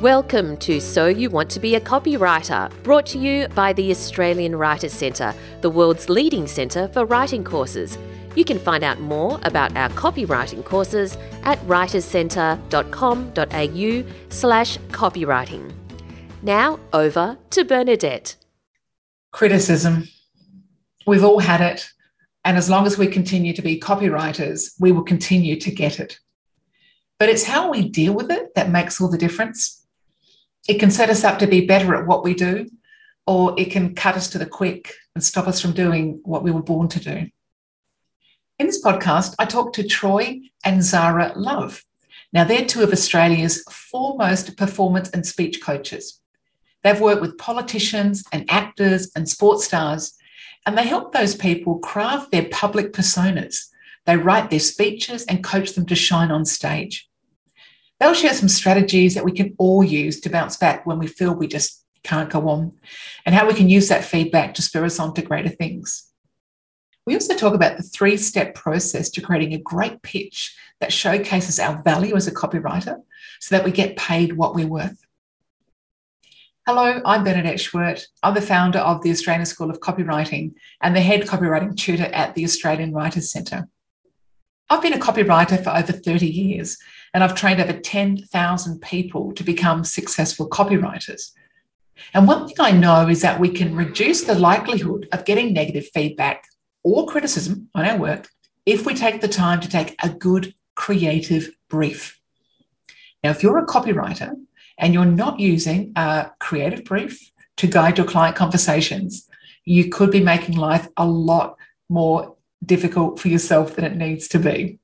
Welcome to So You Want to Be a Copywriter, brought to you by the Australian Writers Centre, the world's leading centre for writing courses. You can find out more about our copywriting courses at writerscentre.com.au slash copywriting. Now over to Bernadette. Criticism. We've all had it. And as long as we continue to be copywriters, we will continue to get it. But it's how we deal with it that makes all the difference. It can set us up to be better at what we do, or it can cut us to the quick and stop us from doing what we were born to do. In this podcast, I talk to Troy and Zara Love. Now, they're two of Australia's foremost performance and speech coaches. They've worked with politicians and actors and sports stars, and they help those people craft their public personas. They write their speeches and coach them to shine on stage. They'll share some strategies that we can all use to bounce back when we feel we just can't go on, and how we can use that feedback to spur us on to greater things. We also talk about the three step process to creating a great pitch that showcases our value as a copywriter so that we get paid what we're worth. Hello, I'm Bernadette Schwerdt. I'm the founder of the Australian School of Copywriting and the head copywriting tutor at the Australian Writers Centre. I've been a copywriter for over 30 years and I've trained over 10,000 people to become successful copywriters. And one thing I know is that we can reduce the likelihood of getting negative feedback or criticism on our work if we take the time to take a good creative brief. Now, if you're a copywriter and you're not using a creative brief to guide your client conversations, you could be making life a lot more difficult for yourself than it needs to be.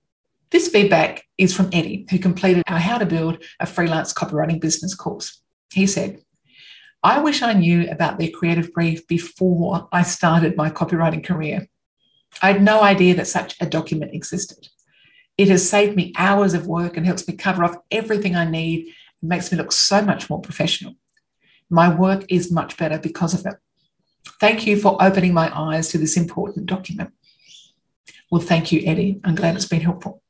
This feedback is from Eddie, who completed our How to Build a Freelance Copywriting Business course. He said, I wish I knew about their creative brief before I started my copywriting career. I had no idea that such a document existed. It has saved me hours of work and helps me cover off everything I need and makes me look so much more professional. My work is much better because of it. Thank you for opening my eyes to this important document. Well, thank you, Eddie. I'm glad it's been helpful.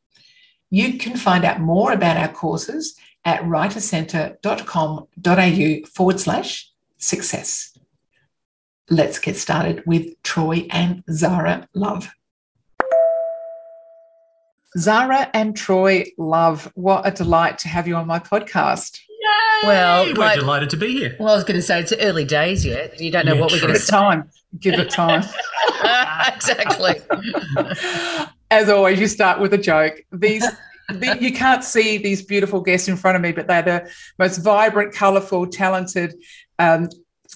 You can find out more about our courses at writerscentre.com.au forward slash success. Let's get started with Troy and Zara Love. Zara and Troy Love, what a delight to have you on my podcast. Yay! Well, we're like, delighted to be here. Well, I was going to say it's early days yet. You don't know yeah, what we're going to say. time. Give it time. exactly. As always, you start with a joke. These the, you can't see these beautiful guests in front of me, but they're the most vibrant, colourful, talented, um,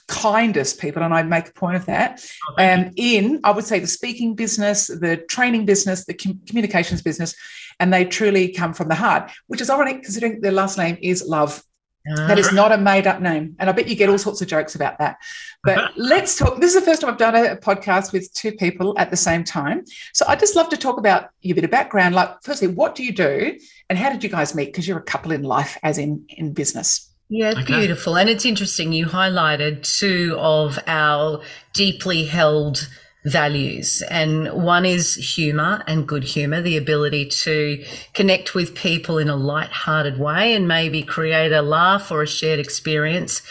kindest people, and I make a point of that. Oh, um, in, I would say, the speaking business, the training business, the com- communications business, and they truly come from the heart, which is ironic considering their last name is Love. That is ah. not a made up name. And I bet you get all sorts of jokes about that. But let's talk. This is the first time I've done a podcast with two people at the same time. So I'd just love to talk about your bit of background. Like, firstly, what do you do and how did you guys meet? Because you're a couple in life, as in in business. Yeah, okay. beautiful. And it's interesting. You highlighted two of our deeply held values. And one is humor and good humor, the ability to connect with people in a light-hearted way and maybe create a laugh or a shared experience.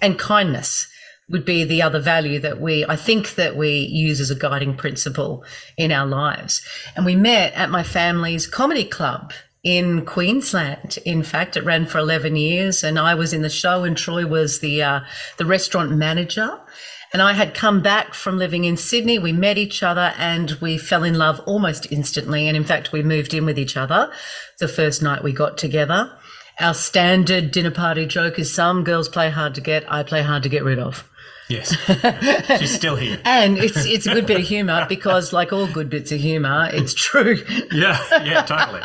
And kindness would be the other value that we, I think that we use as a guiding principle in our lives. And we met at my family's comedy club in Queensland. In fact, it ran for 11 years and I was in the show and Troy was the, uh, the restaurant manager. And I had come back from living in Sydney. We met each other and we fell in love almost instantly. And in fact, we moved in with each other the first night we got together. Our standard dinner party joke is some girls play hard to get, I play hard to get rid of. Yes, she's still here, and it's it's a good bit of humour because, like all good bits of humour, it's true. yeah, yeah, totally,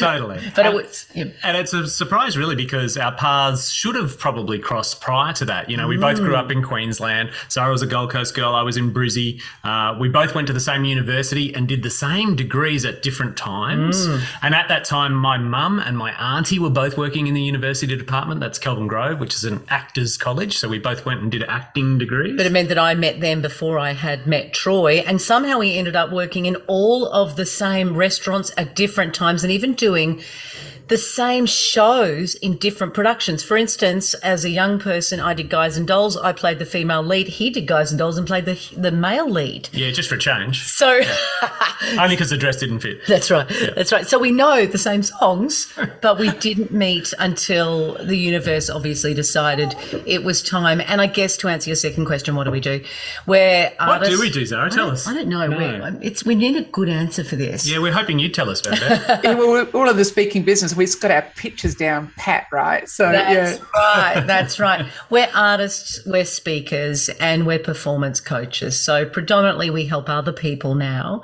totally. But and, it was, yeah. and it's a surprise, really, because our paths should have probably crossed prior to that. You know, we mm. both grew up in Queensland. Zara was a Gold Coast girl. I was in Brizzy. Uh, we both went to the same university and did the same degrees at different times. Mm. And at that time, my mum and my auntie were both working in the university department. That's Kelvin Grove, which is an actors' college. So we both went and did acting acting degrees. But it meant that I met them before I had met Troy. And somehow we ended up working in all of the same restaurants at different times and even doing the same shows in different productions. For instance, as a young person, I did Guys and Dolls. I played the female lead. He did Guys and Dolls and played the the male lead. Yeah, just for a change. So Only because the dress didn't fit. that's right. That's right. So we know the same songs, but we didn't meet until the universe obviously decided it was time. And I guess to answer your second question, what do we do? Where What artists, do we do, Zara? I Tell don't- us. I don't know. No. We, it's we need a good answer for this. Yeah, we're hoping you'd tell us about that. Yeah, well, we're all of the speaking business. We've got our pictures down pat, right? So That's yeah, right. That's right. We're artists, we're speakers, and we're performance coaches. So predominantly we help other people now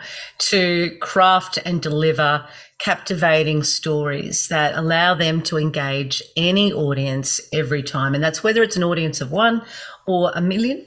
to craft and deliver captivating stories that allow them to engage any audience every time. And that's whether it's an audience of one or a million.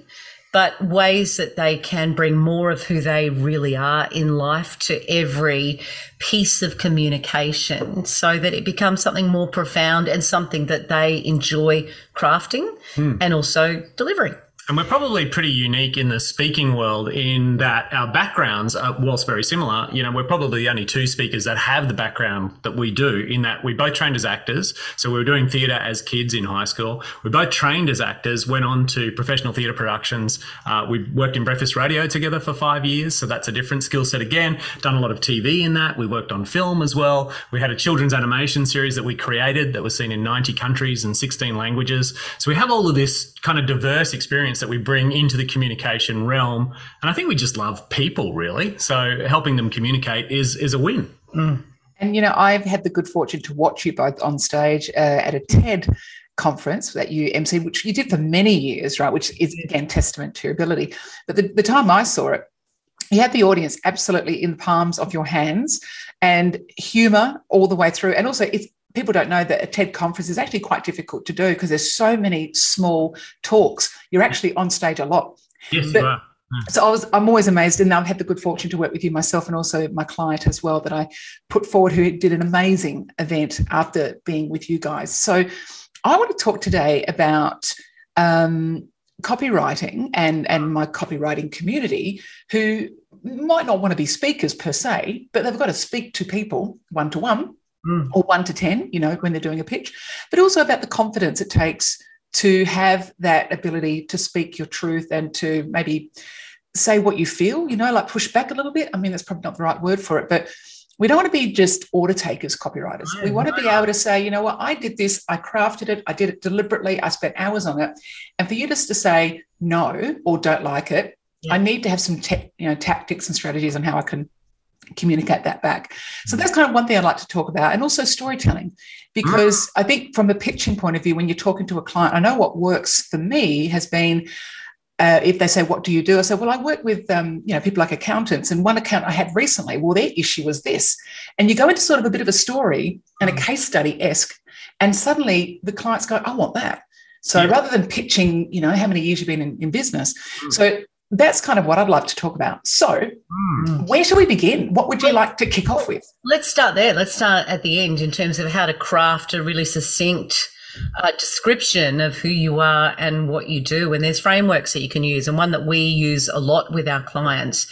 But ways that they can bring more of who they really are in life to every piece of communication so that it becomes something more profound and something that they enjoy crafting hmm. and also delivering. And we're probably pretty unique in the speaking world in that our backgrounds are, whilst very similar, you know, we're probably the only two speakers that have the background that we do in that we both trained as actors. So we were doing theatre as kids in high school. We both trained as actors, went on to professional theatre productions. Uh, we worked in breakfast radio together for five years. So that's a different skill set again. Done a lot of TV in that. We worked on film as well. We had a children's animation series that we created that was seen in 90 countries and 16 languages. So we have all of this kind of diverse experience that we bring into the communication realm. And I think we just love people really. So helping them communicate is is a win. and you know, I've had the good fortune to watch you both on stage uh, at a TED conference that you MC, which you did for many years, right? Which is again testament to your ability. But the, the time I saw it, you had the audience absolutely in the palms of your hands and humor all the way through. And also, if people don't know that a TED conference is actually quite difficult to do because there's so many small talks, you're actually on stage a lot. Yes, But- you are. So I was, I'm always amazed, and I've had the good fortune to work with you myself, and also my client as well that I put forward, who did an amazing event after being with you guys. So I want to talk today about um, copywriting and and my copywriting community who might not want to be speakers per se, but they've got to speak to people one to one Mm. or one to 10, you know, when they're doing a pitch, but also about the confidence it takes to have that ability to speak your truth and to maybe say what you feel, you know, like push back a little bit. I mean, that's probably not the right word for it, but we don't want to be just order takers copywriters. We want to be able to say, you know what, I did this, I crafted it, I did it deliberately, I spent hours on it. And for you just to say no or don't like it, Yeah. I need to have some te- you know tactics and strategies on how I can communicate that back. So that's kind of one thing I'd like to talk about, and also storytelling, because I think from a pitching point of view, when you're talking to a client, I know what works for me has been. Uh, if they say, "What do you do?" I say, "Well, I work with um, you know people like accountants." And one account I had recently, well, their issue was this, and you go into sort of a bit of a story and a case study esque, and suddenly the clients go, "I want that." So Yeah. rather than pitching, you know, how many years you've been in, in business, Mm. so that's kind of what I'd like to talk about. So Mm. where should we begin? What would you like to kick off with? Let's start there. Let's start at the end in terms of how to craft a really succinct uh, description of who you are and what you do. And there's frameworks that you can use. And one that we use a lot with our clients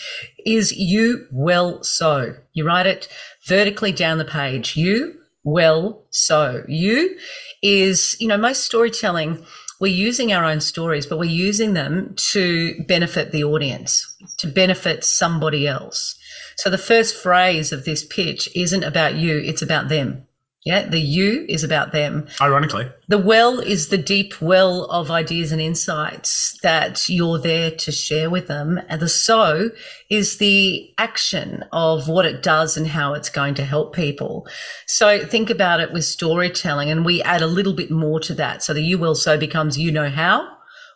is you well so. You write it vertically down the page. You well so. You is, you know, most storytelling, we're using our own stories, but we're using them to benefit the audience, to benefit somebody else. So the first phrase of this pitch isn't about you, it's about them. Yeah, the you is about them. Ironically. The well is the deep well of ideas and insights that you're there to share with them. And the so is the action of what it does and how it's going to help people. So think about it with storytelling, and we add a little bit more to that. So the you will so becomes you know how,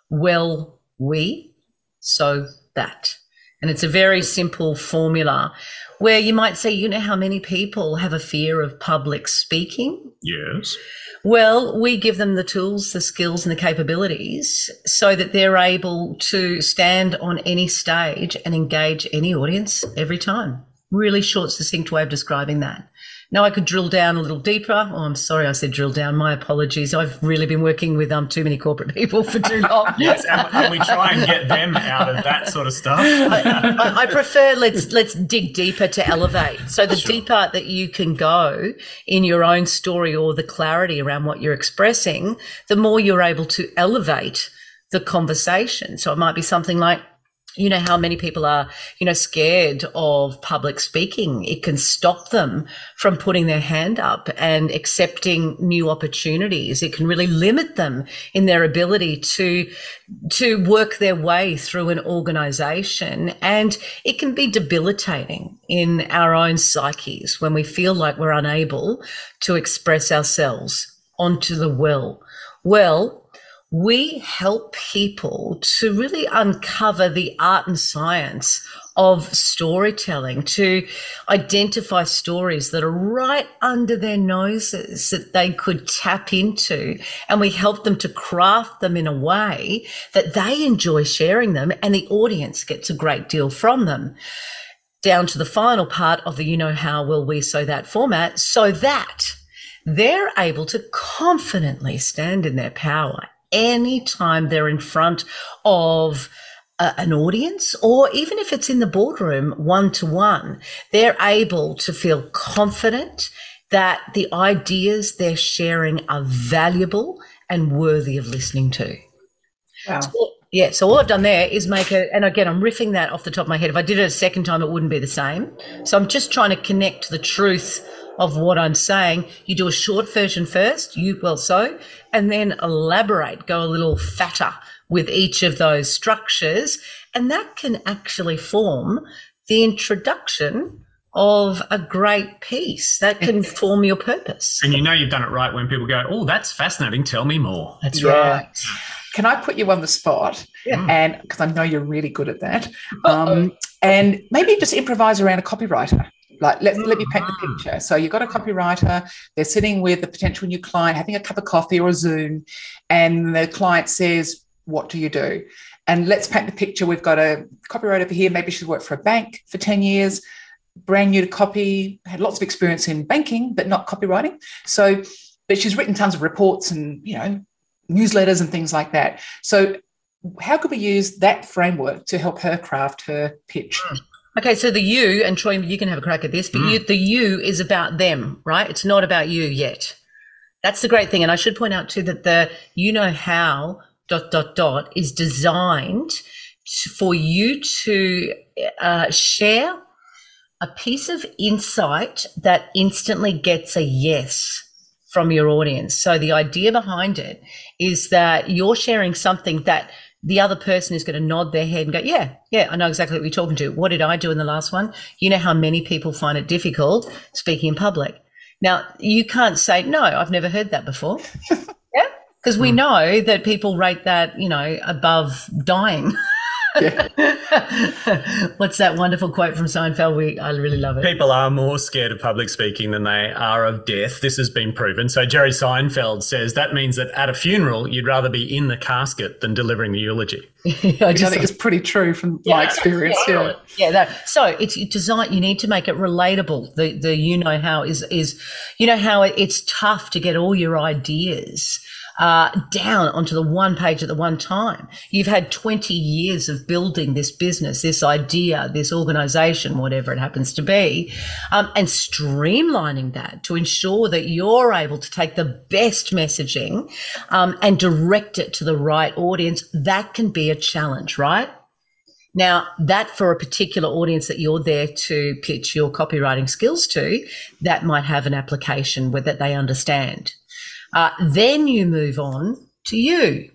well, we, so that. And it's a very simple formula where you might say, you know, how many people have a fear of public speaking? Yes. Well, we give them the tools, the skills, and the capabilities so that they're able to stand on any stage and engage any audience every time. Really short, succinct way of describing that. Now I could drill down a little deeper. Oh, I'm sorry, I said drill down. My apologies. I've really been working with um too many corporate people for too long. yes, and, and, we try and get them out of that sort of stuff. I, I, I prefer let's let's dig deeper to elevate. So the sure. deeper that you can go in your own story or the clarity around what you're expressing, the more you're able to elevate the conversation. So it might be something like you know how many people are you know scared of public speaking. It can stop them from putting their hand up and accepting new opportunities. It can really limit them in their ability to to work their way through an organization. And it can be debilitating in our own psyches when we feel like we're unable to express ourselves onto the well well we help people to really uncover the art and science of storytelling, to identify stories that are right under their noses that they could tap into. And we help them to craft them in a way that they enjoy sharing them and the audience gets a great deal from them. Down to the final part of the You Know How Will We So That format, so that they're able to confidently stand in their power anytime they're in front of an audience, or even if it's in the boardroom one to one, they're able to feel confident that the ideas they're sharing are valuable and worthy of listening to. Wow. So, yeah, so all I've done there is make a, and again, I'm riffing that off the top of my head. If I did it a second time, it wouldn't be the same. So I'm just trying to connect the truth of what I'm saying. You do a short version first, you well so, and then elaborate, go a little fatter with each of those structures. And that can actually form the introduction of a great piece that can form your purpose. And you know you've done it right when people go, Oh, that's fascinating. Tell me more. That's yeah. right. Can I put you on the spot? Yeah. And because I know you're really good at that. Um, and maybe just improvise around a copywriter. Like, let, let me paint the mm. picture. So, you've got a copywriter, they're sitting with a potential new client, having a cup of coffee or a Zoom, and the client says, What do you do? And let's paint the picture. We've got a copywriter over here. Maybe she's worked for a bank for 10 years, brand new to copy, had lots of experience in banking, but not copywriting. So, but she's written tons of reports and, you know, newsletters and things like that. So, how could we use that framework to help her craft her pitch? Okay, so the you, and Troy, you can have a crack at this, but mm. you, the you is about them, right? It's not about you yet. That's the great thing. And I should point out too that the you know how dot dot dot is designed for you to uh, share a piece of insight that instantly gets a yes from your audience. So the idea behind it is that you're sharing something that the other person is going to nod their head and go, Yeah, yeah, I know exactly what you're talking to. What did I do in the last one? You know how many people find it difficult speaking in public. Now, you can't say, No, I've never heard that before. yeah. Because we hmm. know that people rate that, you know, above dying. What's that wonderful quote from Seinfeld? We I really love it. People are more scared of public speaking than they are of death. This has been proven. So Jerry Seinfeld says that means that at a funeral you'd rather be in the casket than delivering the eulogy. I, just, I think it's pretty true from yeah, my experience. Yeah, yeah. That, so it's design. You need to make it relatable. The the you know how is is you know how it's tough to get all your ideas uh, down onto the one page at the one time. You've had 20 years of building this business, this idea, this organization, whatever it happens to be, um, and streamlining that to ensure that you're able to take the best messaging um, and direct it to the right audience. That can be a challenge, right? Now, that for a particular audience that you're there to pitch your copywriting skills to, that might have an application that they understand. Uh, then you move on to you.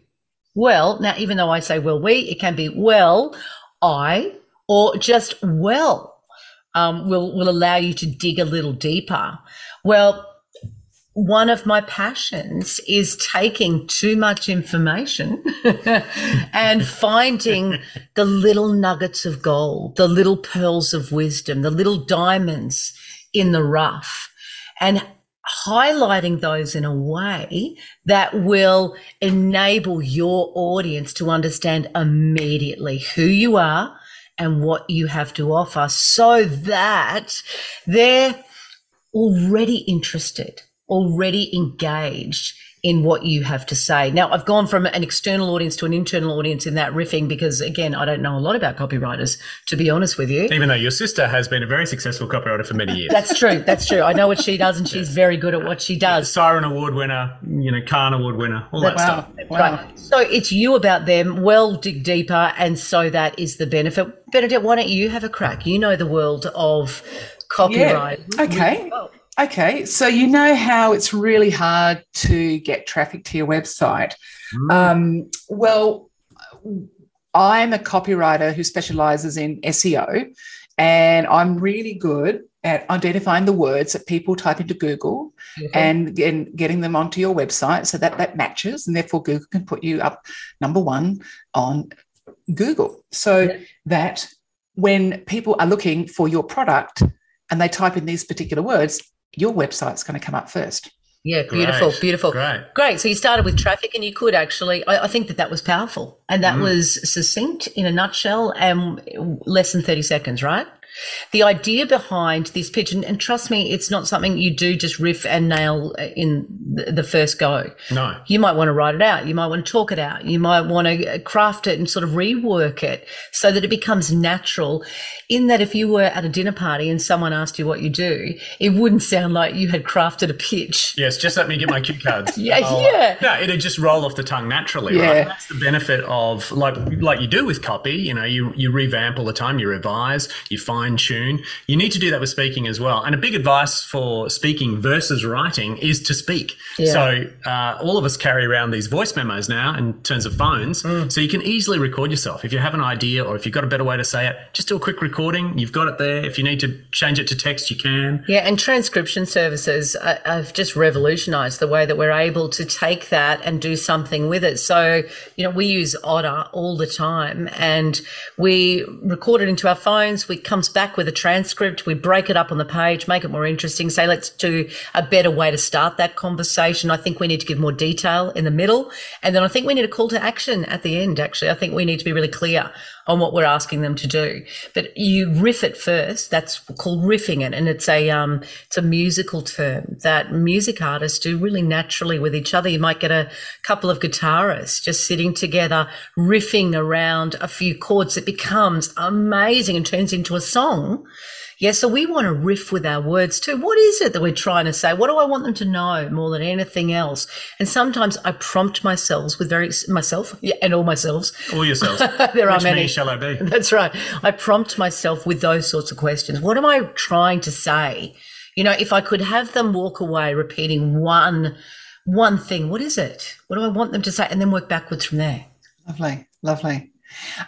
Well, now, even though I say well, we, it can be well, I, or just well, um, will, will allow you to dig a little deeper. Well, one of my passions is taking too much information and finding the little nuggets of gold, the little pearls of wisdom, the little diamonds in the rough, and highlighting those in a way that will enable your audience to understand immediately who you are and what you have to offer so that they're already interested, already engaged in what you have to say. Now, I've gone from an external audience to an internal audience in that riffing because, again, I don't know a lot about copywriters, to be honest with you. Even though your sister has been a very successful copywriter for many years. That's true. That's true. I know what she does, and she's very good at what she does. Siren Award winner, you know, Cannes Award winner, all that Wow. stuff. wow. Right. So it's you about them. Well, dig deeper, and so that is the benefit. Bernadette, why don't you have a crack? You know the world of copyright. Okay. Oh. Okay, so you know how it's really hard to get traffic to your website. Mm. Um, well, I'm a copywriter who specializes in SEO, and I'm really good at identifying the words that people type into Google and, and getting them onto your website so that that matches, and therefore Google can put you up number one on Google. So Yeah. that when people are looking for your product and they type in these particular words, your website's going to come up first. Yeah, beautiful, Great. beautiful. Great. Great. So you started with traffic, and you could actually. I, I think that that was powerful, and that Mm. was succinct in a nutshell, and less than thirty seconds, right? The idea behind this pitch, and, and trust me, it's not something you do just riff and nail uh, in the, the first go. No. You might want to write it out. You might want to talk it out. You might want to uh, craft it and sort of rework it so that it becomes natural. In that, if you were at a dinner party and someone asked you what you do, it wouldn't sound like you had crafted a pitch. Yes, just let me get my cue cards. Yeah, Oh, yeah. No, it'd just roll off the tongue naturally, Yeah. right? That's the benefit of like like you do with copy. You know, you you revamp all the time, you revise, you fine tune. You need to do that with speaking as well. And a big advice for speaking versus writing is to speak. Yeah. So uh, all of us carry around these voice memos now in terms of phones, Mm. so you can easily record yourself. If you have an idea or if you've got a better way to say it, just do a quick recording. You've got it there. If you need to change it to text, you can. Yeah, and transcription services uh, have just revolutionized the way that we're able to take that and do something with it. So, you know, we use Otter all the time and we record it into our phones. We comes back with a transcript. We break it up on the page, make it more interesting. Say, let's do a better way to start that conversation. I think we need to give more detail in the middle. And then I think we need a call to action at the end, actually. I think we need to be really clear on what we're asking them to do. But you riff it first. That's called riffing it, and it's a um, it's a musical term that music artists do really naturally with each other. You might get a couple of guitarists just sitting together, riffing around a few chords. It becomes amazing and turns into a song. Yeah, so we want to riff with our words too. What is it that we're trying to say? What do I want them to know more than anything else? And sometimes I prompt myself with very myself yeah, and all myself All yourselves. There are Which many. me shall I be? That's right. I prompt myself with those sorts of questions. What am I trying to say? You know, if I could have them walk away repeating one one thing, what is it? What do I want them to say? And then work backwards from there. Lovely, lovely.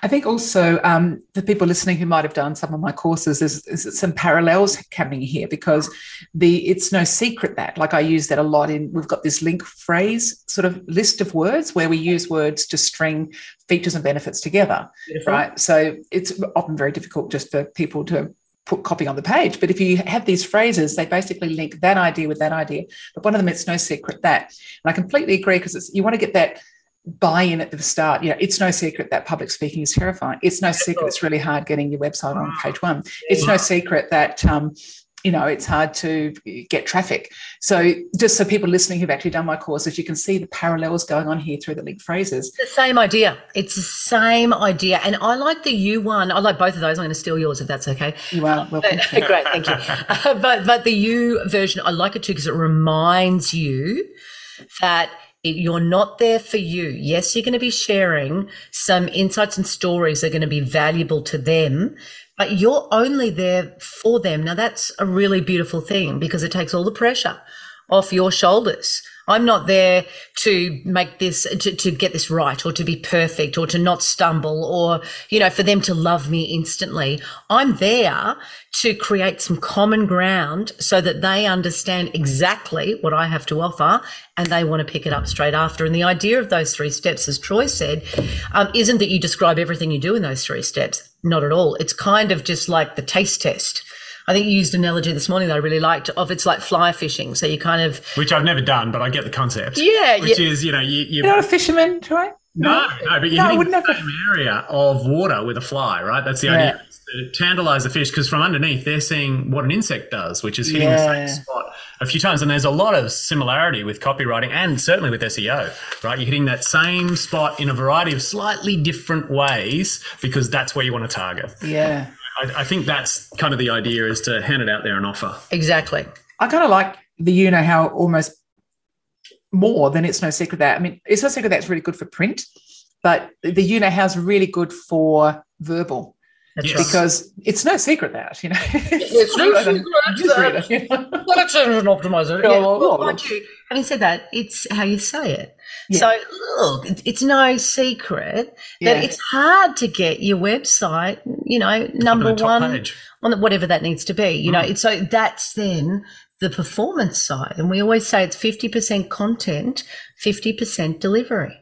I think also um, the people listening who might have done some of my courses, there's, some parallels coming here because the it's no secret that like I use that a lot in we've got this link phrase sort of list of words where we use words to string features and benefits together, right? So it's often very difficult just for people to put copy on the page. But if you have these phrases, they basically link that idea with that idea. But one of them, it's no secret that. And I completely agree because it's you want to get that buy-in at the start. You know, it's no secret that public speaking is terrifying. It's no secret it's really hard getting your website on page one. It's no secret that um, you know it's hard to get traffic. So just so people listening who've actually done my courses, you can see the parallels going on here through the link phrases. The same idea. It's the same idea. And I like the U one. I like both of those. I'm going to steal yours if that's okay. You are welcome. Great, thank you. Uh, but but the U version, I like it too because it reminds you that you're not there for you. Yes, you're going to be sharing some insights and stories that are going to be valuable to them, but you're only there for them. Now that's a really beautiful thing because it takes all the pressure off your shoulders. I'm not there to make this, to, to get this right or to be perfect or to not stumble or, you know, for them to love me instantly. I'm there to create some common ground so that they understand exactly what I have to offer and they want to pick it up straight after. And the idea of those three steps, as Troy said, um, isn't that you describe everything you do in those three steps. Not at all. It's kind of just like the taste test. I think you used an analogy this morning that I really liked of it's like fly fishing. So you kind of Which I've never done, but I get the concept. Yeah, Which yeah. is, you know, you, you You're not a fisherman, Troy? no, no, but you're No, I hitting would the never. same area of water with a fly, right? That's the Yeah. idea. to tantalize the fish because from underneath they're seeing what an insect does, which is hitting Yeah. the same spot a few times. And there's a lot of similarity with copywriting and certainly with SEO, right? You're hitting that same spot in a variety of slightly different ways because that's where you want to target. Yeah. I, I think that's kind of the idea is to hand it out there and offer. Exactly. I kind of like the you know how almost more than it's no secret that. I mean, it's no secret that's really good for print, but the you know how's really good for verbal That's Yes. because it's no secret that you know. It's no secret that- you know? Well, that's an optimizer. Yeah, Yeah, well, well, well, mind you, having said that, it's how you say it. Yeah. So, look, it's no secret Yeah. that it's hard to get your website, you know, number On one page. on the, whatever that needs to be. You know, Mm. it's so that's then the performance side, and we always say it's fifty percent content, fifty percent delivery.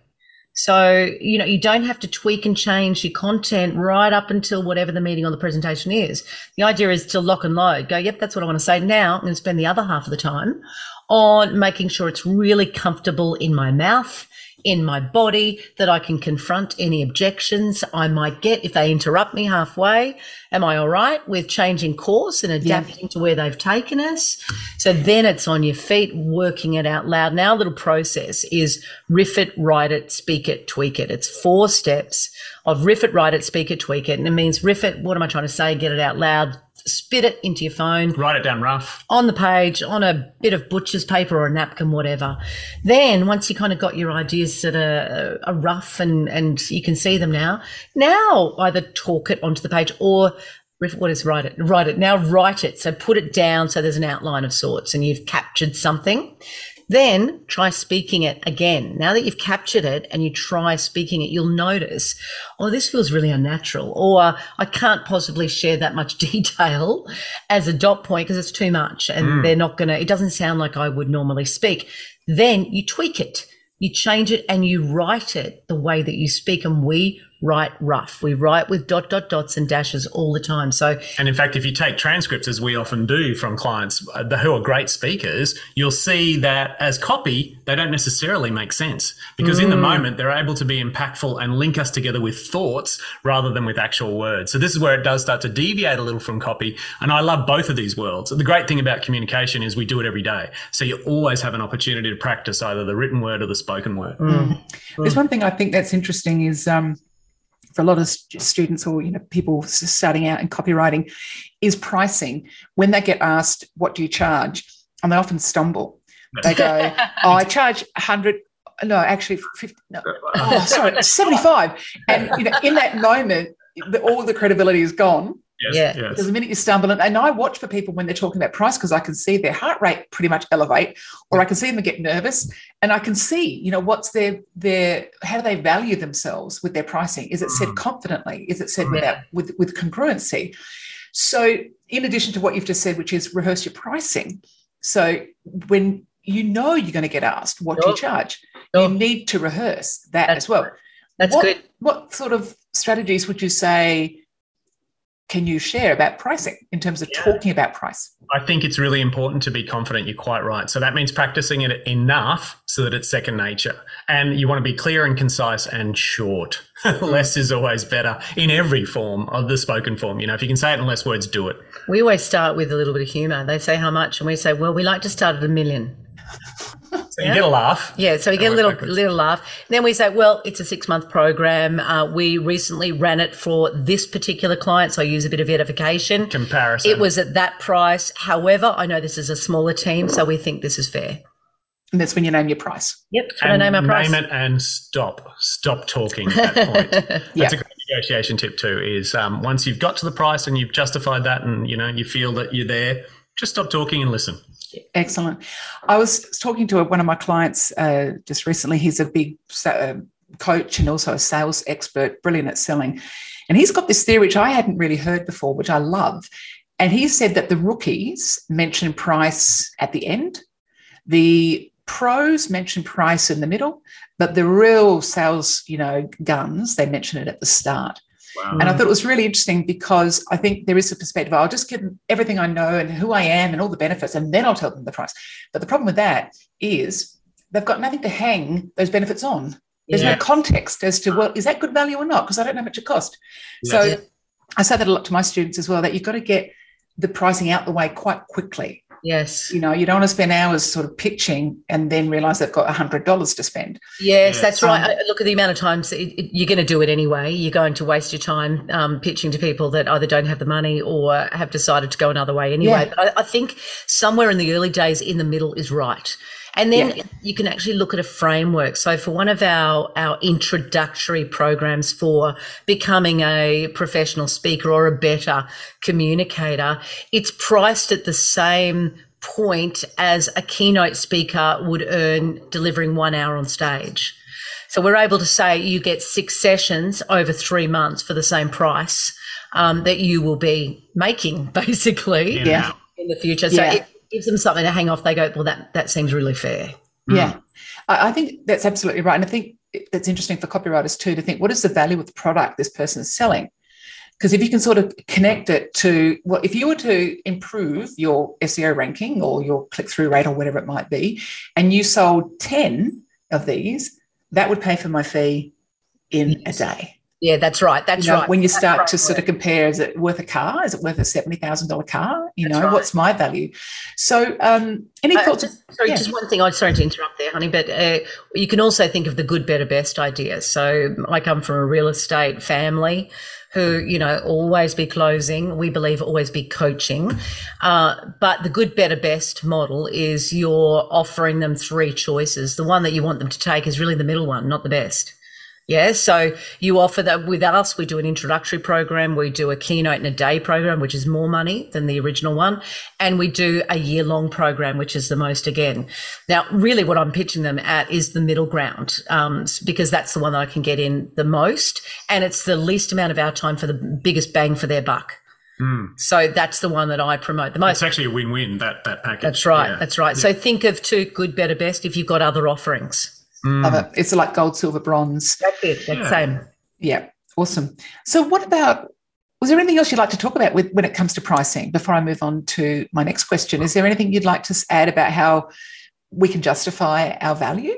So, you know, you don't have to tweak and change your content right up until whatever the meeting or the presentation is. The idea is to lock and load, go, yep, that's what I want to say now. I'm going to spend the other half of the time on making sure it's really comfortable in my mouth, in my body, that I can confront any objections I might get if they interrupt me halfway. Am I all right with changing course and adapting to where they've taken us? So then it's on your feet, working it out loud. Now, little process is riff it, write it, speak it, tweak it. It's four steps of riff it, write it, speak it, tweak it. And it means riff it. What am I trying to say? Get it out loud. Spit it into your phone Write it down rough. on the page, on a bit of butcher's paper or a napkin, whatever. Then once you kind of got your ideas that are, uh, are rough and, and you can see them now, now either talk it onto the page or what is write it? Write it. Now write it. So put it down so there's an outline of sorts and you've captured something. Then try speaking it again. Now that you've captured it and you try speaking it, you'll notice, oh, this feels really unnatural, or I can't possibly share that much detail as a dot point because it's too much and mm. they're not going to, it doesn't sound like I would normally speak. Then you tweak it, you change it, and you write it the way that you speak. And we write rough. We write with dot, dot, dots and dashes all the time. So And in fact, if you take transcripts, as we often do from clients uh, who are great speakers, you'll see that as copy, they don't necessarily make sense because in the moment they're able to be impactful and link us together with thoughts rather than with actual words. So this is where it does start to deviate a little from copy. And I love both of these worlds. The great thing about communication is we do it every day. So you always have an opportunity to practice either the written word or the spoken word. There's one thing I think that's interesting is um, for a lot of students or you know people starting out in copywriting is pricing. When they get asked, "What do you charge?" and they often stumble. They go, "Oh, I charge 100." No, actually, 50. No, oh, sorry, 75. And you know, in that moment, the, all the credibility is gone. Yes, Yeah. yes. Because the minute you stumble, and, and I watch for people when they're talking about price because I can see their heart rate pretty much elevate, or I can see them get nervous, and I can see, you know, what's their their how do they value themselves with their pricing? Is it said Mm. confidently? Is it said Yeah. without with with congruency? So, in addition to what you've just said, which is rehearse your pricing. So when you know you're going to get asked, what do you charge? Sure. You need to rehearse that That's as well. right. That's what, good. What sort of strategies would you say can you share about pricing in terms of Yeah. talking about price? I think it's really important to be confident. You're quite right. So that means practicing it enough so that it's second nature. And you want to be clear and concise and short. less is always better in every form of the spoken form. You know, if you can say it in less words, do it. We always start with a little bit of humor. They say how much, and we say, well, we like to start at a million. So you get a laugh. Yeah, so you get a little backwards. little laugh. then we say, well, it's a six month program. Uh, we recently ran it for this particular client, so I use a bit of edification. Comparison. It was at that price. However, I know this is a smaller team, so we think this is fair. And that's when you name your price. Yep, that's what I and name our price. Name it and stop. Stop talking at that point. That's Yeah. a great negotiation tip too. Is um, once you've got to the price and you've justified that, and you know you feel that you're there, just stop talking and listen. Excellent. I was talking to one of my clients uh, just recently. He's a big uh, coach and also a sales expert, brilliant at selling. And he's got this theory, which I hadn't really heard before, which I love. And he said that the rookies mention price at the end, the pros mention price in the middle, but the real sales, you know, guns, they mention it at the start. Wow. And I thought it was really interesting because I think there is a perspective. I'll just give them everything I know and who I am and all the benefits, and then I'll tell them the price. But the problem with that is they've got nothing to hang those benefits on. There's Yeah. no context as to, well, is that good value or not? Because I don't know how much it cost. So I say that a lot to my students as well that you've got to get the pricing out the way quite quickly. Yes. You know, you don't want to spend hours sort of pitching and then realize they've got $100 to spend. Yes, Yeah. that's right. Um, I- Look at the amount of times it, it- you're going to do it anyway. You're going to waste your time um, pitching to people that either don't have the money or have decided to go another way anyway. Yeah. But I, I think somewhere in the early days, in the middle is right. And then Yeah. you can actually look at a framework. So for one of our, our introductory programs for becoming a professional speaker or a better communicator, it's priced at the same point as a keynote speaker would earn delivering one hour on stage. So we're able to say you get six sessions over three months for the same price um, that you will be making, basically, In Yeah. in the future. So Yeah. it gives them something to hang off. They go, well, that that seems really fair. Yeah, mm. I, I think that's absolutely right. And I think that's interesting for copywriters too to think what is the value of the product this person is selling? Because if you can sort of connect it to well, if you were to improve your SEO ranking or your click through rate or whatever it might be, and you sold 10 of these, that would pay for my fee in a day. Yeah, that's right. That's you know, right. when you start right. to sort of compare, is it worth a car? Is it worth a seventy thousand dollar car? You That's know, right. what's my value? So, um, any Uh, thoughts? just, sorry, yeah. just one thing. I'm sorry to interrupt there, honey, but uh, you can also think of the good, better, best idea. So I come from a real estate family who, you know, always be closing. We believe always be coaching. Uh, but the good, better, best model is you're offering them three choices. The one that you want them to take is really the middle one, not the best. Yeah, so you offer that with us. We do an introductory program, we do a keynote and a day program, which is more money than the original one, and we do a year long program, which is the most again. Now, really, what I'm pitching them at is the middle ground, um, because that's the one that I can get in the most, and it's the least amount of our time for the biggest bang for their buck. Mm. So that's the one that I promote the most. It's actually a win-win that that package. That's right. Yeah. That's right. So think of two good, better, best if you've got other offerings. Mm. Love it. It's like gold, silver, bronze. That's it. That's Yeah. same. Yeah, awesome. So, what about? Was there anything else you'd like to talk about with when it comes to pricing? Before I move on to my next question, is there anything you'd like to add about how we can justify our value?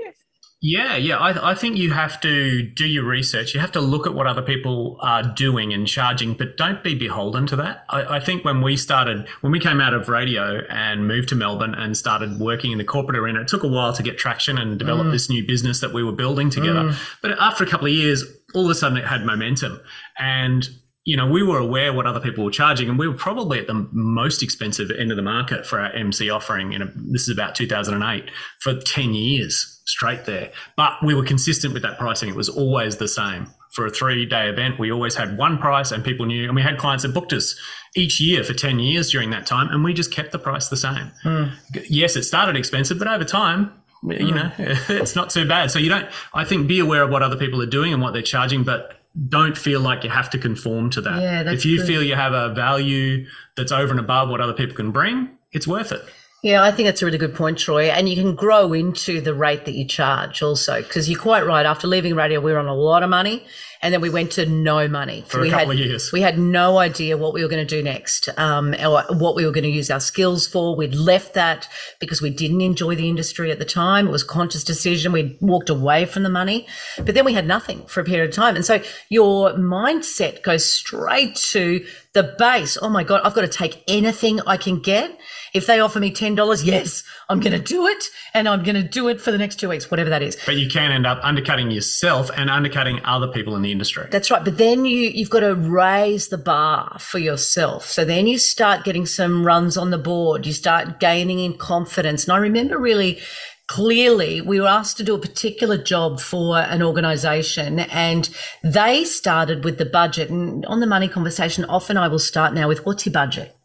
Yeah, yeah. I, I think you have to do your research. You have to look at what other people are doing and charging, but don't be beholden to that. I, I think when we started, when we came out of radio and moved to Melbourne and started working in the corporate arena, it took a while to get traction and develop mm. this new business that we were building together. Mm. But after a couple of years, all of a sudden it had momentum. And you know, we were aware what other people were charging, and we were probably at the most expensive end of the market for our MC offering. In this is about 2008 for 10 years straight there. But we were consistent with that pricing. It was always the same. For a three day event, we always had one price, and people knew. And we had clients that booked us each year for 10 years during that time, and we just kept the price the same. Hmm. Yes, it started expensive, but over time, you hmm. know, it's not too bad. So you don't, I think, be aware of what other people are doing and what they're charging, but don't feel like you have to conform to that. Yeah, if you good. feel you have a value that's over and above what other people can bring, it's worth it. Yeah, I think that's a really good point, Troy. And you can grow into the rate that you charge also, because you're quite right. After leaving radio, we were on a lot of money, and then we went to no money For a we couple had, of years. We had no idea what we were going to do next, um, or what we were going to use our skills for. We'd left that because we didn't enjoy the industry at the time. It was a conscious decision. We walked away from the money, but then we had nothing for a period of time. And so your mindset goes straight to the base. Oh my God, I've got to take anything I can get. If they offer me $10, yes, I'm going to do it. And I'm going to do it for the next two weeks, whatever that is. But you can end up undercutting yourself and undercutting other people in the industry. That's right. But then you, you've got to raise the bar for yourself. So then you start getting some runs on the board. You start gaining in confidence. And I remember really clearly we were asked to do a particular job for an organization and they started with the budget. And on the money conversation, often I will start now with what's your budget?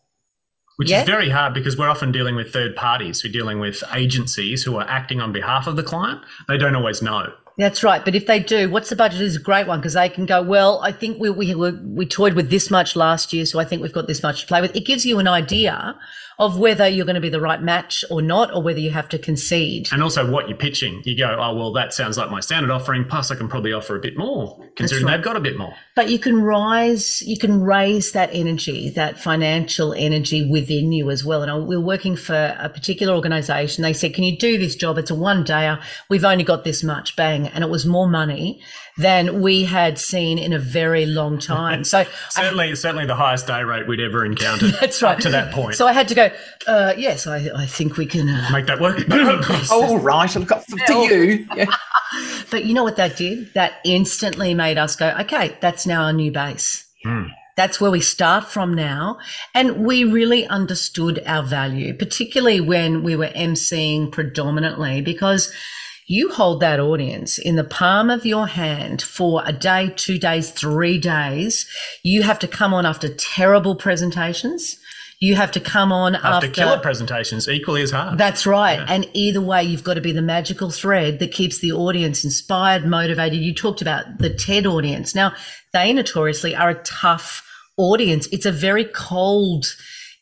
Which Yeah. is very hard because we're often dealing with third parties. We're dealing with agencies who are acting on behalf of the client. They don't always know. That's right. But if they do, what's the budget is a great one because they can go, well, I think we, we, we toyed with this much last year. So I think we've got this much to play with. It gives you an idea of whether you're going to be the right match or not, or whether you have to concede. And also what you're pitching. You go, oh, well, that sounds like my standard offering. Plus, I can probably offer a bit more, considering right. they've got a bit more. But you can rise, you can raise that energy, that financial energy within you as well. And we we're working for a particular organization. They said, can you do this job? It's a one dayer. We've only got this much, bang. And it was more money than we had seen in a very long time. So certainly, I, certainly the highest day rate we'd ever encountered. That's right. to that point. So I had to go. Uh, yes, I, I think we can uh, make that work. All right, I've got for, for you. Yeah. But you know what that did? That instantly made us go. Okay, that's now our new base. Mm. That's where we start from now. And we really understood our value, particularly when we were emceeing predominantly, because you hold that audience in the palm of your hand for a day, two days, three days. You have to come on after terrible presentations. You have to come on after, after killer presentations, equally as hard. That's right. Yeah. And either way, you've got to be the magical thread that keeps the audience inspired, motivated. You talked about the TED audience. Now, they notoriously are a tough audience. It's a very cold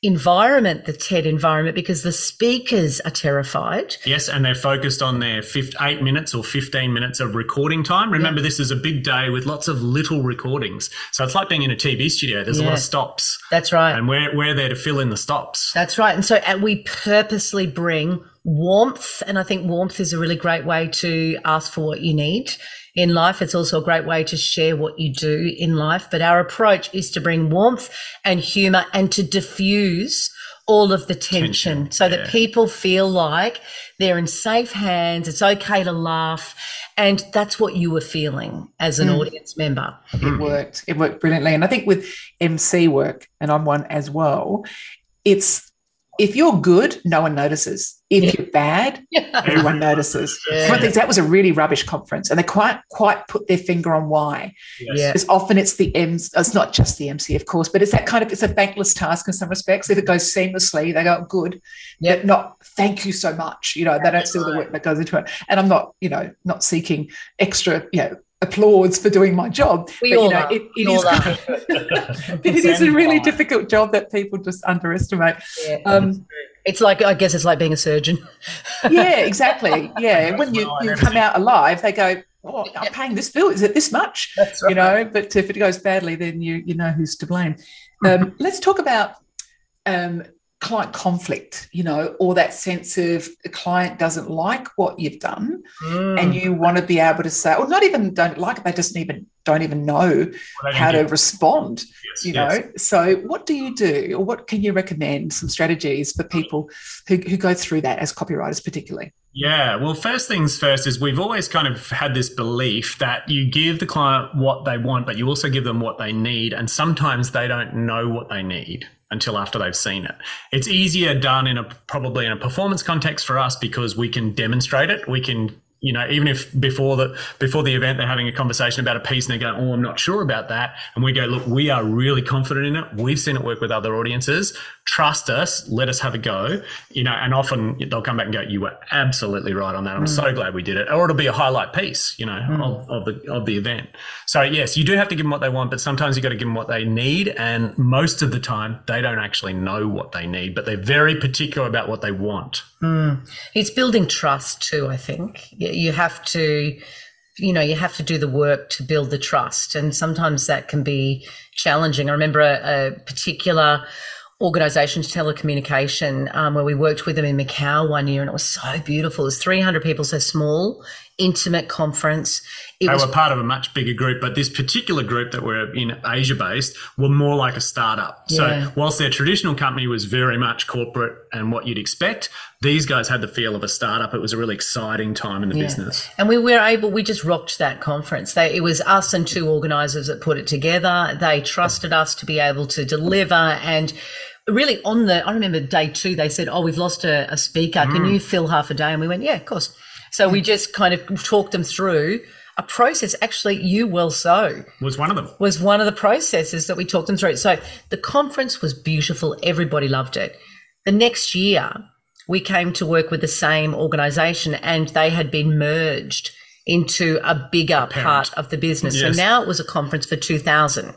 environment, the TED environment, because the speakers are terrified. Yes, and they're focused on their eight minutes or 15 minutes of recording time. Remember, yeah. this is a big day with lots of little recordings. So it's like being in a TV studio. There's yeah. a lot of stops. That's right. And we're, we're there to fill in the stops. That's right. And so uh, we purposely bring warmth. And I think warmth is a really great way to ask for what you need in life. It's also a great way to share what you do in life. But our approach is to bring warmth and humor and to diffuse all of the tension, tension so yeah. that people feel like they're in safe hands. It's okay to laugh. And that's what you were feeling as an mm. audience member. It worked. It worked brilliantly. And I think with MC work, and I'm one as well, it's if you're good, no one notices. If yeah. you're bad, yeah. everyone notices. Yeah. One thing that was a really rubbish conference, and they quite quite put their finger on why. Yes. Because often it's the MC. It's not just the MC, of course, but it's that kind of it's a thankless task in some respects. If it goes seamlessly, they go oh, good, yep. but not thank you so much. You know, they don't see all the work that goes into it. And I'm not, you know, not seeking extra, you know, applause for doing my job. We but, you know, it, it is it is a really difficult job that people just underestimate. Yeah. Um, it's like I guess it's like being a surgeon. yeah, exactly. Yeah, when you, you come out alive, they go, "Oh, I'm paying this bill. Is it this much?" Right. You know. But if it goes badly, then you you know who's to blame. Um, let's talk about um, client conflict, you know, or that sense of the client doesn't like what you've done, mm. and you want to be able to say, or not even don't like it, they just even don't even know well, how to respond. Yes, you know, so what do you do, or what can you recommend? Some strategies for people who, who go through that as copywriters, particularly. Yeah, well, first things first is we've always kind of had this belief that you give the client what they want, but you also give them what they need, and sometimes they don't know what they need until after they've seen it. It's easier done in a probably in a performance context for us because we can demonstrate it. We can you know, even if before the before the event they're having a conversation about a piece and they're going, "Oh, I'm not sure about that," and we go, "Look, we are really confident in it. We've seen it work with other audiences. Trust us. Let us have a go." You know, and often they'll come back and go, "You were absolutely right on that. I'm mm. so glad we did it." Or it'll be a highlight piece, you know, mm. of, of the of the event. So yes, you do have to give them what they want, but sometimes you got to give them what they need, and most of the time they don't actually know what they need, but they're very particular about what they want. Mm. It's building trust too, I think. You have to, you know, you have to do the work to build the trust. And sometimes that can be challenging. I remember a, a particular organization, telecommunication, um, where we worked with them in Macau one year, and it was so beautiful. It was 300 people, so small, intimate conference. It they was, were part of a much bigger group, but this particular group that were in Asia based were more like a startup. Yeah. So whilst their traditional company was very much corporate and what you'd expect, these guys had the feel of a startup. It was a really exciting time in the yeah. business. And we were able, we just rocked that conference. They, it was us and two organizers that put it together. They trusted us to be able to deliver and really on the i remember day two they said oh we've lost a, a speaker mm. can you fill half a day and we went yeah of course so we hmm. just kind of talked them through a process. Actually, you will so was one of them. Was one of the processes that we talked them through. So the conference was beautiful. Everybody loved it. The next year, we came to work with the same organization, and they had been merged into a bigger Parent. part of the business. Yes. So now it was a conference for 2,000.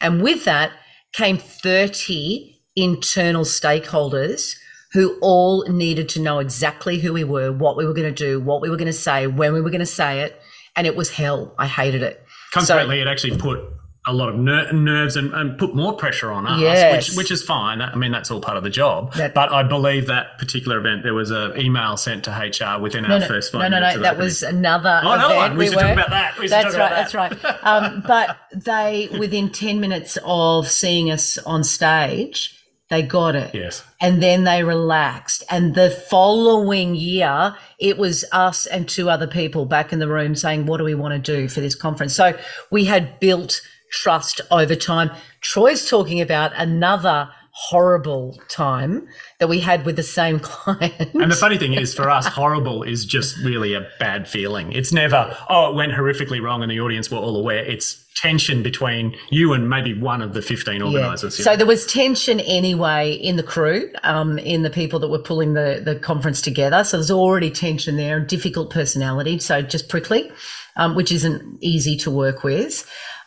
And with that came 30 internal stakeholders who all needed to know exactly who we were, what we were going to do, what we were going to say, when we were going to say it. And it was hell. I hated it. Consequently, so, it actually put a lot of ner- nerves and, and, put more pressure on us, yes. which, which is fine. I mean, that's all part of the job. That, but I believe that particular event, there was an email sent to HR within no, our no, first five no, no, minutes. No, that was another oh, another one. We, we should were, talk about that. We that's right. That. That's right. Um, but they, within 10 minutes of seeing us on stage, they got it. Yes. And then they relaxed. And the following year, it was us and two other people back in the room saying, What do we want to do for this conference? So we had built trust over time. Troy's talking about another horrible time that we had with the same client. And the funny thing is, for us, horrible is just really a bad feeling. It's never, oh, it went horrifically wrong and the audience were all aware. It's tension between you and maybe one of the 15 organisers. Yeah. So there was tension anyway in the crew, um, in the people that were pulling the, the conference together. So there's already tension there and difficult personality. So just prickly, um, which isn't easy to work with.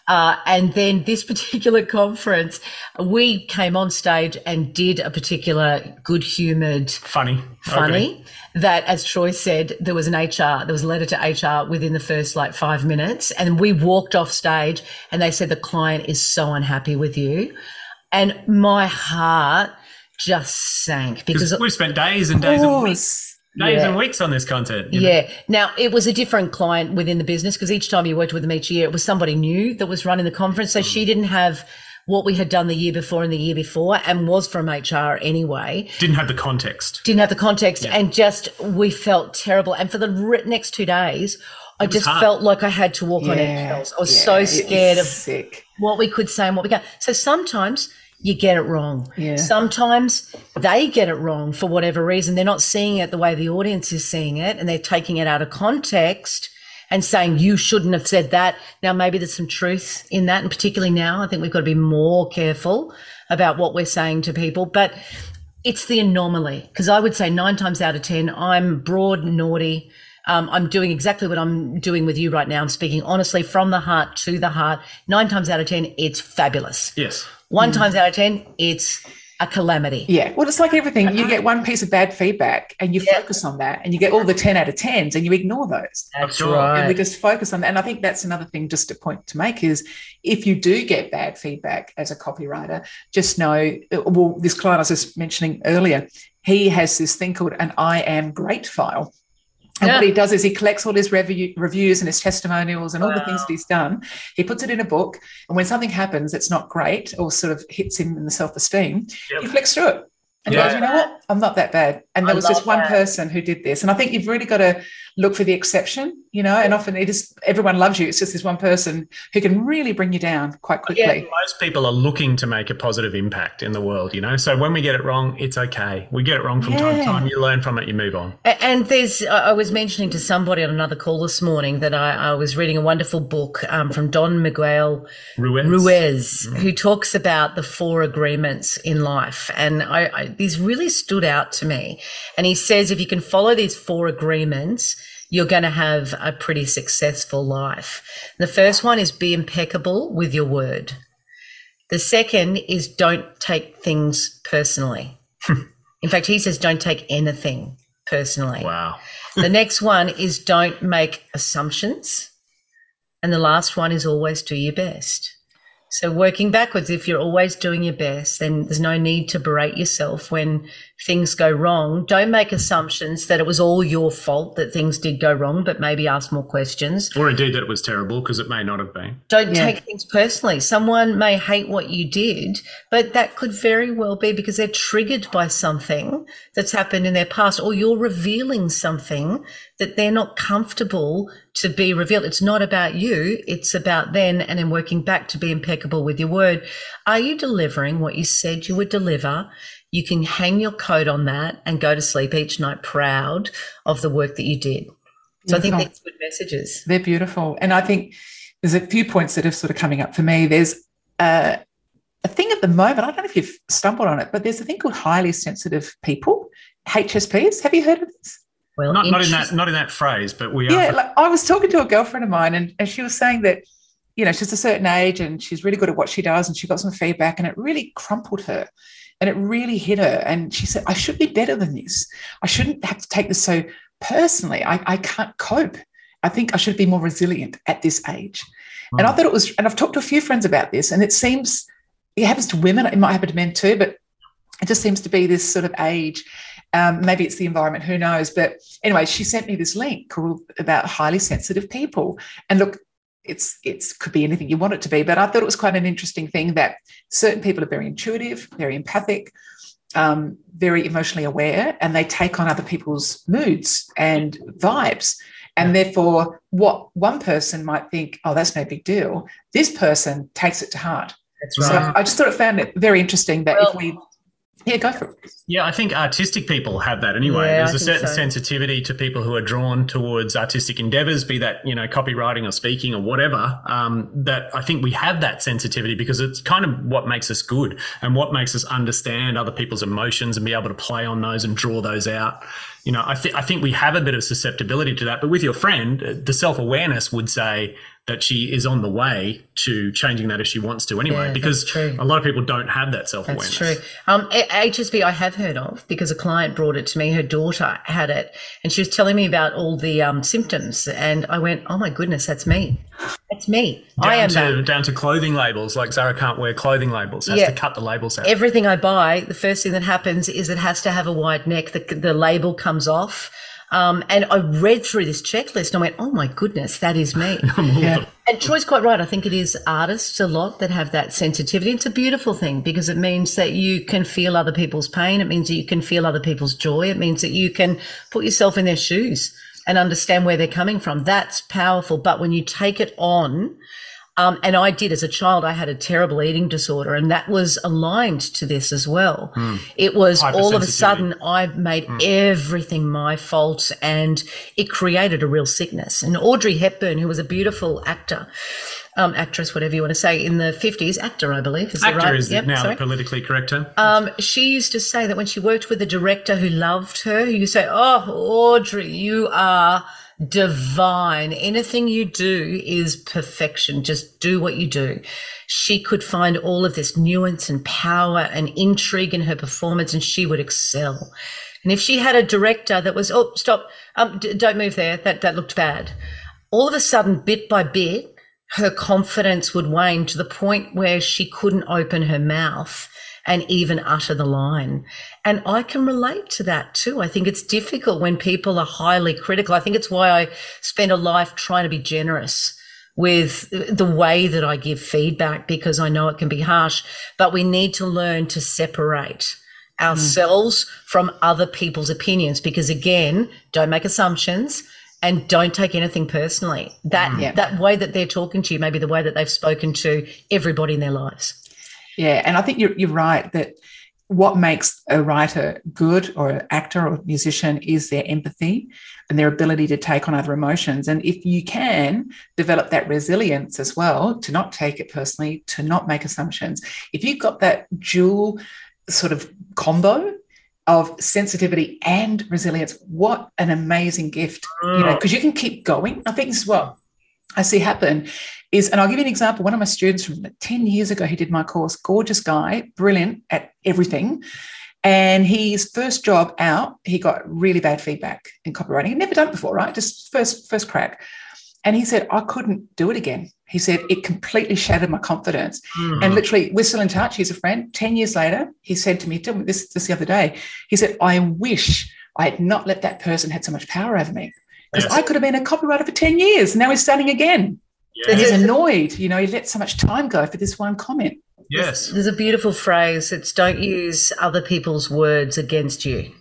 Uh, and then this particular conference, we came on stage and did a particular good humoured, funny, funny. Okay. That, as Troy said, there was an HR, there was a letter to HR within the first like five minutes. And we walked off stage and they said, the client is so unhappy with you. And my heart just sank because we've spent days and days and weeks days yeah. and weeks on this content. Yeah. Know? Now it was a different client within the business because each time you worked with them each year, it was somebody new that was running the conference. So mm. she didn't have what we had done the year before and the year before and was from HR anyway. Didn't have the context. Didn't have the context yeah. and just we felt terrible. And for the next two days, I just hard. felt like I had to walk yeah. on eggshells. I was yeah. so scared of sick. what we could say and what we can't. So sometimes you get it wrong. Yeah. Sometimes they get it wrong for whatever reason. They're not seeing it the way the audience is seeing it and they're taking it out of context and saying, you shouldn't have said that. Now, maybe there's some truth in that. And particularly now, I think we've got to be more careful about what we're saying to people. But it's the anomaly because I would say nine times out of 10, I'm broad, naughty. Um, I'm doing exactly what I'm doing with you right now. I'm speaking honestly from the heart to the heart. Nine times out of 10, it's fabulous. Yes. One mm. times out of 10, it's a calamity. Yeah. Well, it's like everything. You get one piece of bad feedback and you yeah. focus on that, and you get all the 10 out of 10s and you ignore those. That's right. And we just focus on that. And I think that's another thing, just a point to make is if you do get bad feedback as a copywriter, just know, well, this client I was just mentioning earlier, he has this thing called an I am great file. And yeah. what he does is he collects all his review, reviews and his testimonials and all wow. the things that he's done. He puts it in a book. And when something happens that's not great or sort of hits him in the self esteem, yep. he flicks through it and yeah. goes, you know what? I'm not that bad. And there I was just one that. person who did this. And I think you've really got to look for the exception, you know, and often it is everyone loves you. It's just this one person who can really bring you down quite quickly. Yeah, most people are looking to make a positive impact in the world, you know. So when we get it wrong, it's okay. We get it wrong from yeah. time to time. You learn from it, you move on. And there's, I was mentioning to somebody on another call this morning that I, I was reading a wonderful book um, from Don Miguel Ruiz, Ruiz mm. who talks about the four agreements in life. And I, I, these really stood out to me. And he says if you can follow these four agreements, you're going to have a pretty successful life. The first one is be impeccable with your word. The second is don't take things personally. In fact, he says don't take anything personally. Wow. the next one is don't make assumptions. And the last one is always do your best. So working backwards, if you're always doing your best, then there's no need to berate yourself when things go wrong. Don't make assumptions that it was all your fault that things did go wrong, but maybe ask more questions. Or indeed that it was terrible because it may not have been. Don't yeah. take things personally. Someone may hate what you did, but that could very well be because they're triggered by something that's happened in their past, or you're revealing something that they're not comfortable to be revealed. It's not about you, it's about them and then working back to be impeccable with your word. Are you delivering what you said you would deliver? You can hang your coat on that and go to sleep each night proud of the work that you did. So I think that's good messages. They're beautiful. And I think there's a few points that are sort of coming up for me. There's a, a thing at the moment, I don't know if you've stumbled on it, but there's a thing called highly sensitive people, HSPs. Have you heard of this? Well, not, not in that not in that phrase, but we yeah, are. Like, I was talking to a girlfriend of mine, and, and she was saying that you know she's a certain age and she's really good at what she does, and she got some feedback, and it really crumpled her. And it really hit her. And she said, I should be better than this. I shouldn't have to take this so personally. I, I can't cope. I think I should be more resilient at this age. And I thought it was, and I've talked to a few friends about this, and it seems it happens to women, it might happen to men too, but it just seems to be this sort of age. Um, maybe it's the environment, who knows? But anyway, she sent me this link called about highly sensitive people. And look, it's it's could be anything you want it to be, but I thought it was quite an interesting thing that certain people are very intuitive, very empathic, um, very emotionally aware, and they take on other people's moods and vibes. And therefore, what one person might think, oh, that's no big deal, this person takes it to heart. That's So I just thought it found it very interesting that Well- if we, yeah, go for it. Yeah, I think artistic people have that anyway. Yeah, There's I a certain so. sensitivity to people who are drawn towards artistic endeavors, be that, you know, copywriting or speaking or whatever, um, that I think we have that sensitivity because it's kind of what makes us good and what makes us understand other people's emotions and be able to play on those and draw those out. You know, I, th- I think we have a bit of susceptibility to that. But with your friend, uh, the self awareness would say that she is on the way to changing that if she wants to anyway, Yeah, because a lot of people don't have that self awareness. That's true. Um, HSP I have heard of because a client brought it to me. Her daughter had it, and she was telling me about all the um, symptoms, and I went, "Oh my goodness, that's me. That's me. I down am to that." down to clothing labels. Like Zara can't wear clothing labels; has Yeah. to cut the labels out. Everything I buy, the first thing that happens is it has to have a wide neck. The, the label comes off. Um, and I read through this checklist and I went, oh my goodness, that is me. Yeah. And Troy's quite right. I think it is artists a lot that have that sensitivity. It's a beautiful thing because it means that you can feel other people's pain. It means that you can feel other people's joy. It means that you can put yourself in their shoes and understand where they're coming from. That's powerful. But when you take it on, um, and I did as a child, I had a terrible eating disorder, and that was aligned to this as well. It was all of a sudden I made everything my fault, and it created a real sickness. And Audrey Hepburn, who was a beautiful actor, um, actress, whatever you want to say, in the 50s, actor, I believe. Is Actor right? is Yep, now sorry. the politically correct term. Um, she used to say that when she worked with a director who loved her, who used to say, Oh, Audrey, you are divine. Anything you do is perfection. Just do what you do. She could find all of this nuance and power and intrigue in her performance, and she would excel. And if she had a director that was, oh, stop, um, d- don't move there, that, that looked bad. All of a sudden, bit by bit, her confidence would wane to the point where she couldn't open her mouth and even utter the line. And I can relate to that too. I think it's difficult when people are highly critical. I think it's why I spend a life trying to be generous with the way that I give feedback because I know it can be harsh, but we need to learn to separate hmm. ourselves from other people's opinions because again, don't make assumptions and don't take anything personally. That mm. Yeah. that way that they're talking to you, maybe the way that they've spoken to everybody in their lives. Yeah, and I think you're, you're right that what makes a writer good or an actor or musician is their empathy and their ability to take on other emotions. And if you can develop that resilience as well, to not take it personally, to not make assumptions, if you've got that dual sort of combo of sensitivity and resilience, what an amazing gift, you know, because you can keep going. I think this is what I see happen is, and I'll give you an example. One of my students from 10 years ago, he did my course, gorgeous guy, brilliant at everything. And his first job out, he got really bad feedback in copywriting. He'd never done it before, right? Just first, first crack. And he said, I couldn't do it again. He said, it completely shattered my confidence. Hmm. And literally, we're still in touch. He's a friend. 10 years later, he said to me, tell me this, this the other day, he said, I wish I had not let that person had so much power over me. Because Yes. I could have been a copywriter for 10 years. Now he's starting again. Yeah. And he's annoyed. You know, he let so much time go for this one comment. yes. There's a beautiful phrase. It's don't use other people's words against you.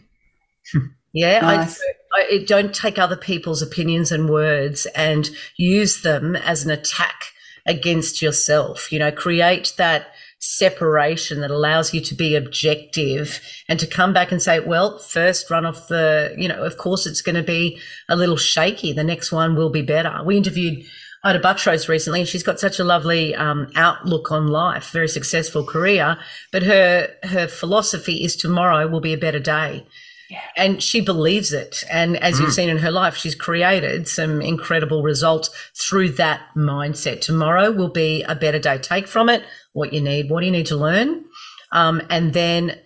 yeah, Nice. I, I, it, don't take other people's opinions and words and use them as an attack against yourself. You know, create that separation that allows you to be objective and to come back and say, well, first run off the, you know, of course it's going to be a little shaky. The next one will be better. We interviewed Ita Buttrose recently, and she's got such a lovely um, outlook on life, very successful career. But her her philosophy is tomorrow will be a better day, Yeah. and she believes it. And as you've seen in her life, she's created some incredible results through that mindset. Tomorrow will be a better day. Take from it what you need. What do you need to learn, um, and then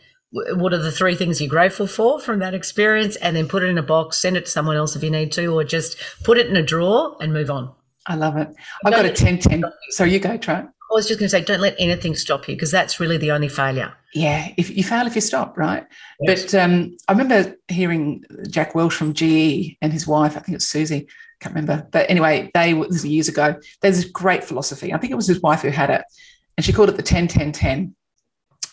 what are the three things you're grateful for from that experience and then put it in a box send it to someone else if you need to or just put it in a drawer and move on I love it. I've got a 10 10. So you go, try. I was just going to say, don't let anything stop you because that's really the only failure. Yeah, if you fail if you stop, right? Yes. But um, I remember hearing Jack Welch from GE and his wife, I think it's Suzy, I can't remember. But anyway, they this was years ago. There's this great philosophy. I think it was his wife who had it, and she called it the 10 10 10.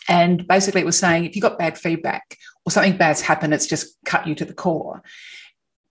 And basically, it was saying if you got bad feedback or something bad's happened, it's just cut you to the core.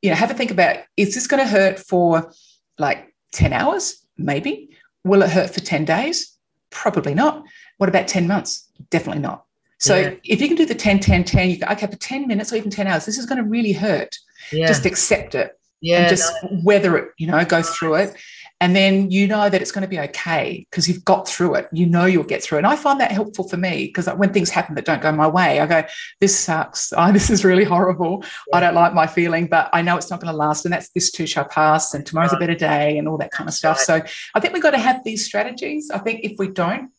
You know, have a think about is this going to hurt for like 10 hours? Maybe. Will it hurt for 10 days? Probably not. What about 10 months? Definitely not. So yeah. if you can do the 10, 10, 10, you go, okay, for 10 minutes or even 10 hours, this is going to really hurt. Yeah. Just accept it. Yeah. And just no. weather it, you know, go through it and then you know that it's going to be okay because you've got through it. You know you'll get through it. And i find that helpful for me because when things happen that don't go my way i go this sucks. Oh, this is really horrible. Yeah. i don't like my feeling but i know it's not going to last and that's this too shall pass and tomorrow's a better day and all that kind of stuff so i think we've got to have these strategies. I think if we don't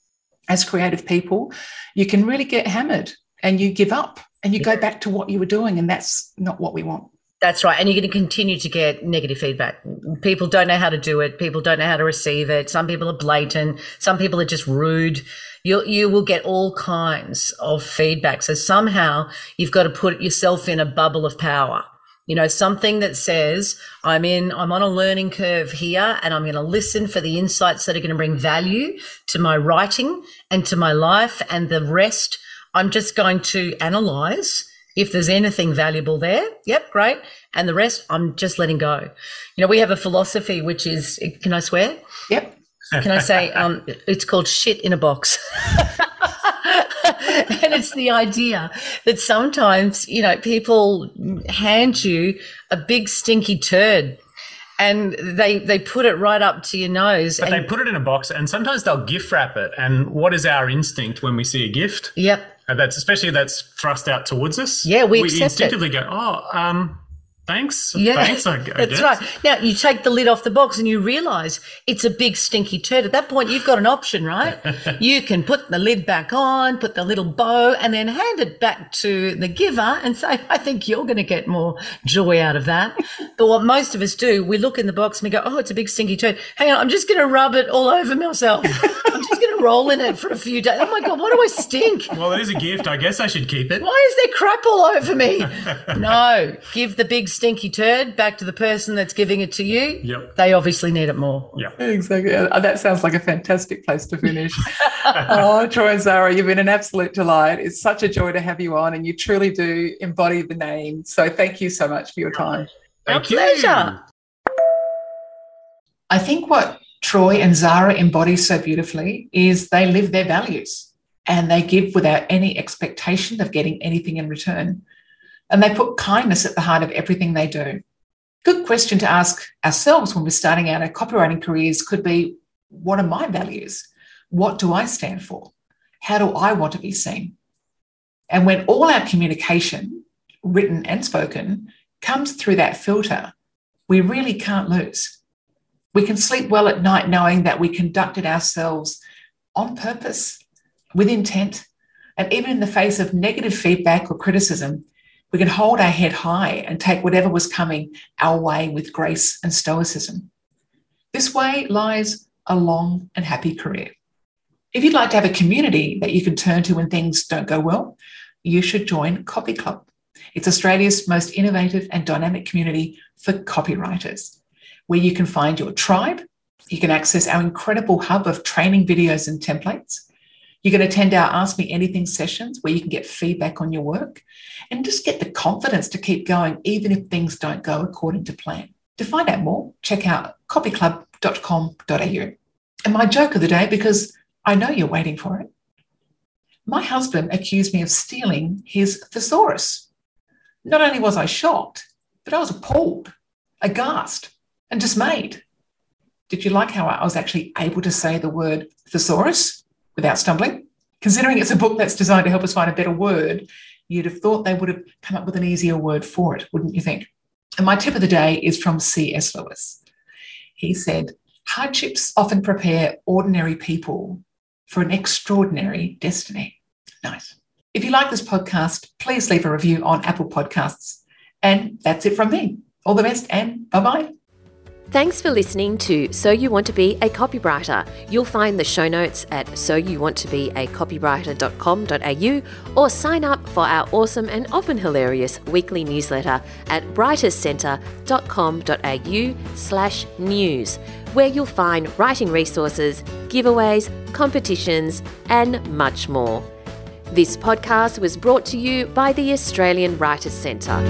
as creative people you can really get hammered and you give up and you go back to what you were doing and that's not what we want that's right. And you're going to continue to get negative feedback. People don't know how to do it. People don't know how to receive it. Some people are blatant. Some people are just rude. You, you will get all kinds of feedback. So somehow you've got to put yourself in a bubble of power. You know, something that says, I'm in, I'm on a learning curve here and I'm going to listen for the insights that are going to bring value to my writing and to my life and the rest. I'm just going to analyze if there's anything valuable there, yep, great. And the rest, I'm just letting go. You know, we have a philosophy which is, can I swear? Yep. Can I say, um, it's called shit in a box. and it's the idea that sometimes, you know, people hand you a big stinky turd and they they put it right up to your nose. But they put it in a box, and sometimes they'll gift wrap it. And what is our instinct when we see a gift? Yep. And that's especially that's thrust out towards us. Yeah, we, we instinctively it. go, oh, um, thanks. Yeah, thanks. I, I that's guess. right. Now you take the lid off the box and you realise it's a big stinky turd. At that point, you've got an option, right? you can put the lid back on, put the little bow, and then hand it back to the giver and say, "I think you're going to get more joy out of that." but what most of us do, we look in the box and we go, "Oh, it's a big stinky turd. Hang on, I'm just going to rub it all over myself. I'm just going to roll in it for a few days. Oh my god, why do I stink? Well, it is a gift. I guess I should keep it. Why is there crap all over me? no, give the big stinky turd back to the person that's giving it to you. Yep. They obviously need it more. Yeah. Exactly. Uh, that sounds like a fantastic place to finish. oh, Troy and Zara, you've been an absolute delight. It's such a joy to have you on, and you truly do embody the name. So thank you so much for your time. Thank Our pleasure. I think what Troy and Zara embody so beautifully is they live their values and they give without any expectation of getting anything in return and they put kindness at the heart of everything they do. Good question to ask ourselves when we're starting out our copywriting careers could be what are my values? What do I stand for? How do I want to be seen? And when all our communication, written and spoken, comes through that filter, we really can't lose. We can sleep well at night knowing that we conducted ourselves on purpose, with intent, and even in the face of negative feedback or criticism, we can hold our head high and take whatever was coming our way with grace and stoicism. This way lies a long and happy career. If you'd like to have a community that you can turn to when things don't go well, you should join Copy Club. It's Australia's most innovative and dynamic community for copywriters, where you can find your tribe. You can access our incredible hub of training videos and templates. You can attend our Ask Me Anything sessions where you can get feedback on your work and just get the confidence to keep going, even if things don't go according to plan. To find out more, check out copyclub.com.au. And my joke of the day, because I know you're waiting for it. My husband accused me of stealing his thesaurus. Not only was I shocked, but I was appalled, aghast, and dismayed. Did you like how I was actually able to say the word thesaurus? without stumbling. Considering it's a book that's designed to help us find a better word, you'd have thought they would have come up with an easier word for it, wouldn't you think? And my tip of the day is from C.S. Lewis. He said, Hardships often prepare ordinary people for an extraordinary destiny. Nice. If you like this podcast, please leave a review on Apple Podcasts. And that's it from me. All the best and bye bye. Thanks for listening to So You Want to Be a Copywriter. You'll find the show notes at soyouwanttobeacopywriter.com.au or sign up for our awesome and often hilarious weekly newsletter at writerscentre.com.au slash news, where you'll find writing resources, giveaways, competitions, and much more. This podcast was brought to you by the Australian Writers Centre.